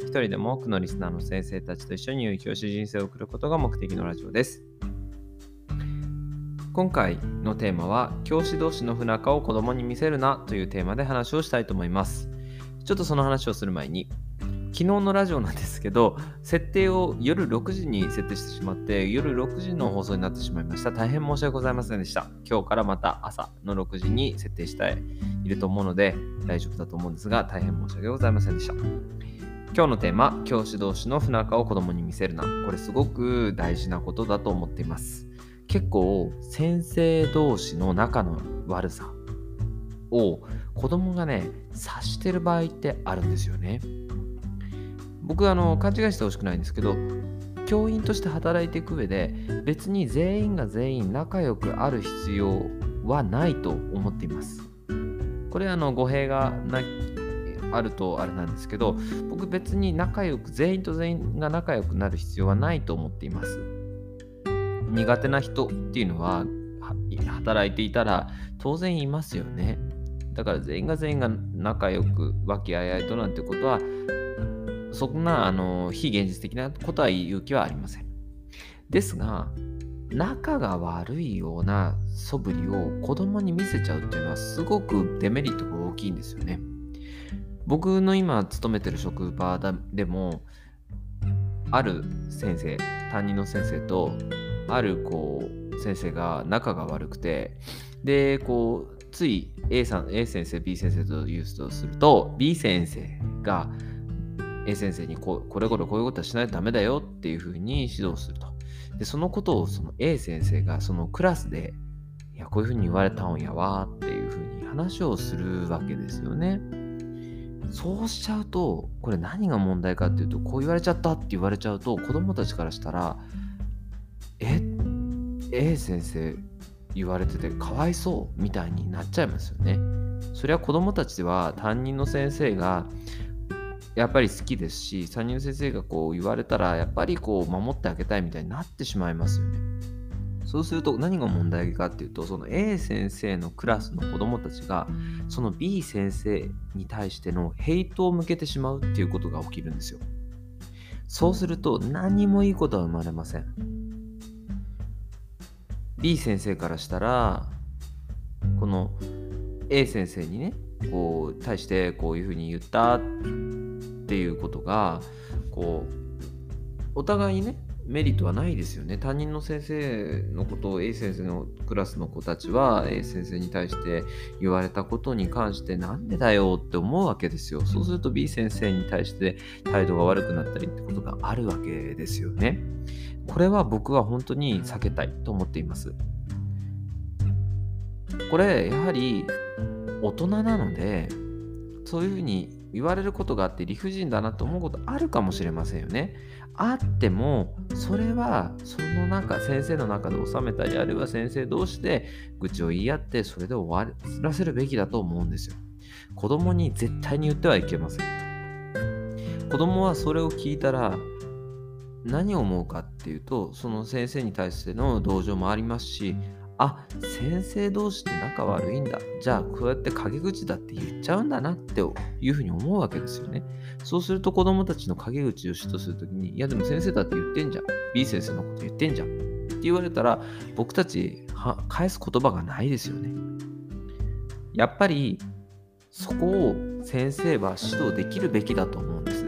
一人でも多くのリスナーの先生たちと一緒に良い教師人生を送ることが目的のラジオです。今回のテーマは教師同士の不仲を子供に見せるなというテーマで話をしたいと思います。ちょっとその話をする前に昨日のラジオなんですけど設定を夜6時に設定してしまって夜6時の放送になってしまいました。大変申し訳ございませんでした。今日からまた朝の6時に設定していると思うので大丈夫だと思うんですが大変申し訳ございませんでした。今日のテーマ、教師同士の不仲を子供に見せるな。これすごく大事なことだと思っています。結構先生同士の仲の悪さを子供がね察してる場合ってあるんですよね僕あの勘違いしてほしくないんですけど教員として働いていく上で別に全員が全員仲良くある必要はないと思っていますこれあの語弊がなあるとあれなんですけど僕別に仲良く全員と全員が仲良くなる必要はないと思っています苦手な人っていうのは働いていたら当然いますよね。だから全員が全員が仲良く和気あいあいとなんてことはそんなあの非現実的なことは言う気はありません。ですが仲が悪いような素振りを子供に見せちゃうっていうのはすごくデメリットが大きいんですよね。僕の今勤めてる職場でもある先生担任の先生とあるこう先生が仲が悪くてでこうつい A さん A 先生 B 先生と言うとすると B 先生が A 先生にここれこれこういうことはしないとダメだよっていうふうに指導すると。でそのことをその A 先生がそのクラスでいやこういうふうに言われたんやわっていうふうに話をするわけですよね。そうしちゃうとこれ何が問題かっていうとこう言われちゃったって言われちゃうと子供たちからしたらえ A 先生言われててかわいそうみたいになっちゃいますよね。それは子供たちは担任の先生がやっぱり好きですし担任の先生がこう言われたらやっぱりこう守ってあげたいみたいになってしまいますよね。そうすると何が問題かっていうとその A 先生のクラスの子供たちがその B 先生に対してのヘイトを向けてしまうっていうことが起きるんですよ。そうすると何もいいことは生まれません。B 先生からしたらこの A 先生にねこう対してこういうふうに言ったっていうことがこうお互いにねメリットはないですよね。担任の先生のことを A 先生のクラスの子たちは A 先生に対して言われたことに関してなんでだよって思うわけですよ。そうすると B 先生に対して態度が悪くなったりってことがあるわけですよね。これは僕は本当に避けたいと思っています。これやはり大人なのでそういうふうに言われることがあって理不尽だなと思うことあるかもしれませんよね。あってもそれはその中先生の中で収めたりあるいは先生同士で愚痴を言い合ってそれで終わらせるべきだと思うんですよ。子供に絶対に言ってはいけません。子供はそれを聞いたら何を思うかっていうとその先生に対しての同情もありますしあ先生同士って仲悪いんだ。じゃあこうやって陰口だって言っちゃうんだなっていうふうに思うわけですよね。そうすると子供たちの陰口を主とするときにいやでも先生だって言ってんじゃん。B 先生のこと言ってんじゃん。って言われたら僕たち返す言葉がないですよね。やっぱりそこを先生は指導できるべきだと思うんです。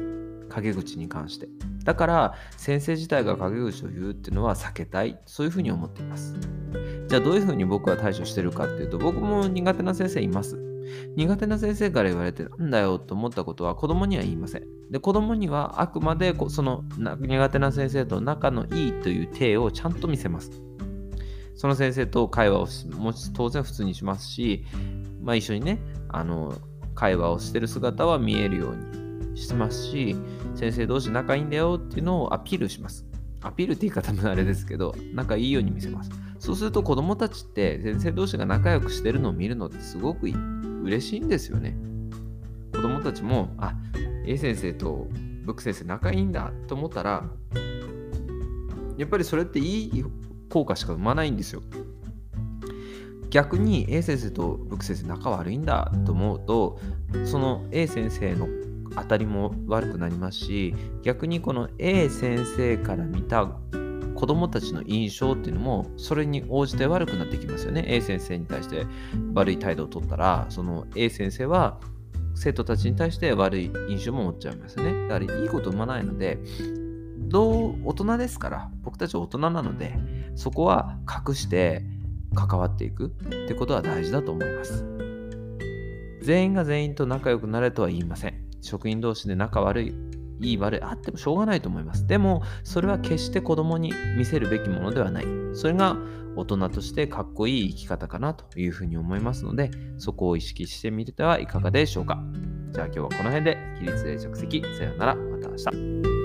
陰口に関して。だから先生自体が陰口を言うっていうのは避けたい。そういうふうに思っています。じゃあどういうふうに僕は対処してるかっていうと僕も苦手な先生います。苦手な先生から言われてなんだよと思ったことは子供には言いません。で子供にはあくまでその苦手な先生と仲のいいという体をちゃんと見せます。その先生と会話をも当然普通にしますし、まあ、一緒にねあの会話をしてる姿は見えるようにしてますし先生同士仲いいんだよっていうのをアピールします。アピールって言い方もあれですけど、仲いいように見せます。そうすると子供たちって先生同士が仲良くしてるのを見るのってすごく嬉しいんですよね。子供たちも、あ、A 先生とブック先生仲いいんだと思ったら、やっぱりそれっていい効果しか生まないんですよ。逆に A 先生とブック先生仲悪いんだと思うと、その A 先生の当たりも悪くなりますし逆にこの A 先生から見た子供たちの印象っていうのもそれに応じて悪くなってきますよね。A 先生に対して悪い態度を取ったらその A 先生は生徒たちに対して悪い印象も持っちゃいますね。だからいいこと生まないのでどう大人ですから僕たちは大人なのでそこは隠して関わっていくってことは大事だと思います。全員が全員と仲良くなれとは言いません。職員同士で仲悪い、いい悪い、あってもしょうがないと思います。でも、それは決して子供に見せるべきものではない。それが大人としてかっこいい生き方かなというふうに思いますので、そこを意識してみてはいかがでしょうか。じゃあ今日はこの辺で、起立で着席、さようなら、また明日。